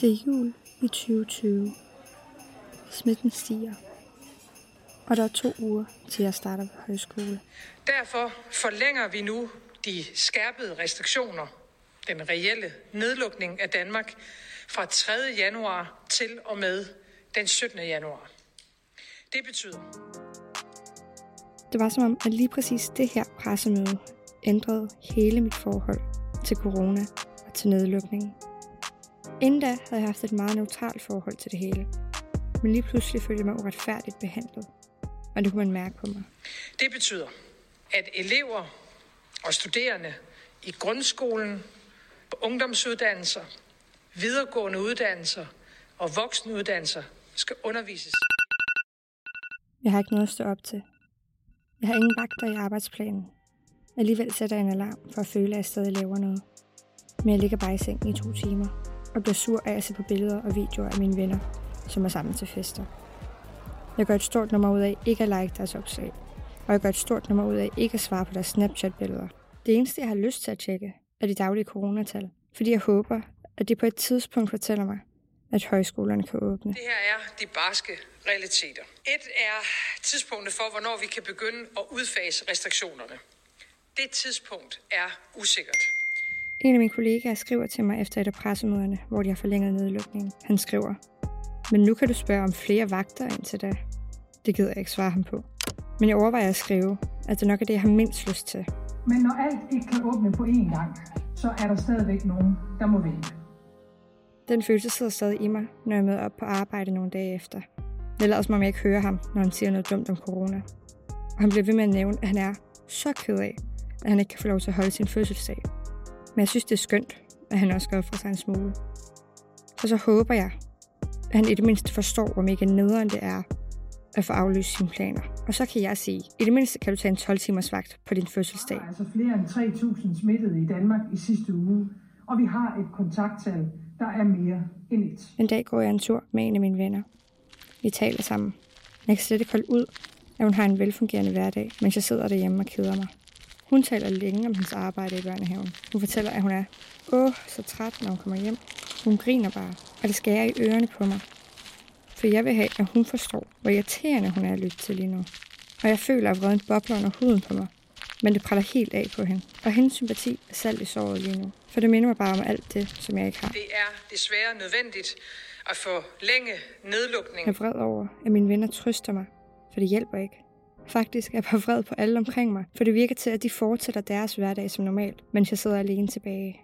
Det er jul i 2020. Smitten stiger. Og der er to uger til jeg starter på højskole. Derfor forlænger vi nu de skærpede restriktioner, den reelle nedlukning af Danmark, fra 3. januar til og med den 17. januar. Det betyder, Det var som om, at lige præcis det her pressemøde ændrede hele mit forhold til corona og til nedlukningen. Inden da havde jeg haft et meget neutralt forhold til det hele. Men lige pludselig følte jeg mig uretfærdigt behandlet. Og det kunne man mærke på mig. det betyder, at elever og studerende i grundskolen, på ungdomsuddannelser, videregående uddannelser og voksenuddannelser skal undervises Jeg har ikke noget at stå op til. Jeg har ingen vagter i arbejdsplanen. Alligevel sætter jeg en alarm for at føle, at jeg stadig laver noget. Men jeg ligger bare i sengen i to timer og bliver sur af at se på billeder og videoer af mine venner, som er sammen til fester. Jeg gør et stort nummer ud af ikke at like deres opslag, og jeg gør et stort nummer ud af ikke at svare på deres Snapchat-billeder. Det eneste, jeg har lyst til at tjekke, er de daglige coronatal, fordi jeg håber, at de på et tidspunkt fortæller mig, at højskolerne kan åbne. Det her er de barske realiteter. Et er tidspunktet for, hvornår vi kan begynde at udfase restriktionerne. Det tidspunkt er usikkert. En af mine kollegaer skriver til mig efter et af pressemøderne, hvor de har forlænget nedlukningen. Han skriver, men nu kan du spørge om flere vagter indtil da. Det gider jeg ikke svare ham på. Men jeg overvejer at skrive, at det nok er det, jeg har mindst lyst til. Men når alt ikke kan åbne på én gang, så er der stadigvæk nogen, der må vente. Den følelse sidder stadig i mig, når jeg møder op på arbejde nogle dage efter. Det lader som om jeg ikke hører ham, når han siger noget dumt om corona. Og han bliver ved med at nævne, at han er så ked af, at han ikke kan få lov til at holde sin fødselsdag. Men jeg synes, det er skønt, at han også skal ofre sig en smule. Så så håber jeg, at han i det mindste forstår, hvor mega nederen det er at få aflyst sine planer. Og så kan jeg sige, i det mindste kan du tage en 12 timers vagt på din fødselsdag. Der er altså flere end 3.000 smittede i Danmark i sidste uge, og vi har et kontakttal, der er mere end et. En dag går jeg en tur med en af mine venner. Vi taler sammen. Jeg kan slet ikke holde ud, at hun har en velfungerende hverdag, mens jeg sidder derhjemme og keder mig. Hun taler længe om hendes arbejde i børnehaven. Hun fortæller, at hun er åh, så træt, når hun kommer hjem. Hun griner bare, og det skærer i ørerne på mig. For jeg vil have, at hun forstår, hvor irriterende hun er at lytte til lige nu. Og jeg føler, at vreden bobler under huden på mig. Men det praller helt af på hende. Og hendes sympati er salt i såret lige nu. For det minder mig bare om alt det, som jeg ikke har. Det er desværre nødvendigt at forlænge nedlukningen. Jeg er vred over, at mine venner trøster mig, for det hjælper ikke. Faktisk er jeg bare vred på alle omkring mig, for det virker til, at de fortsætter deres hverdag som normalt, mens jeg sidder alene tilbage.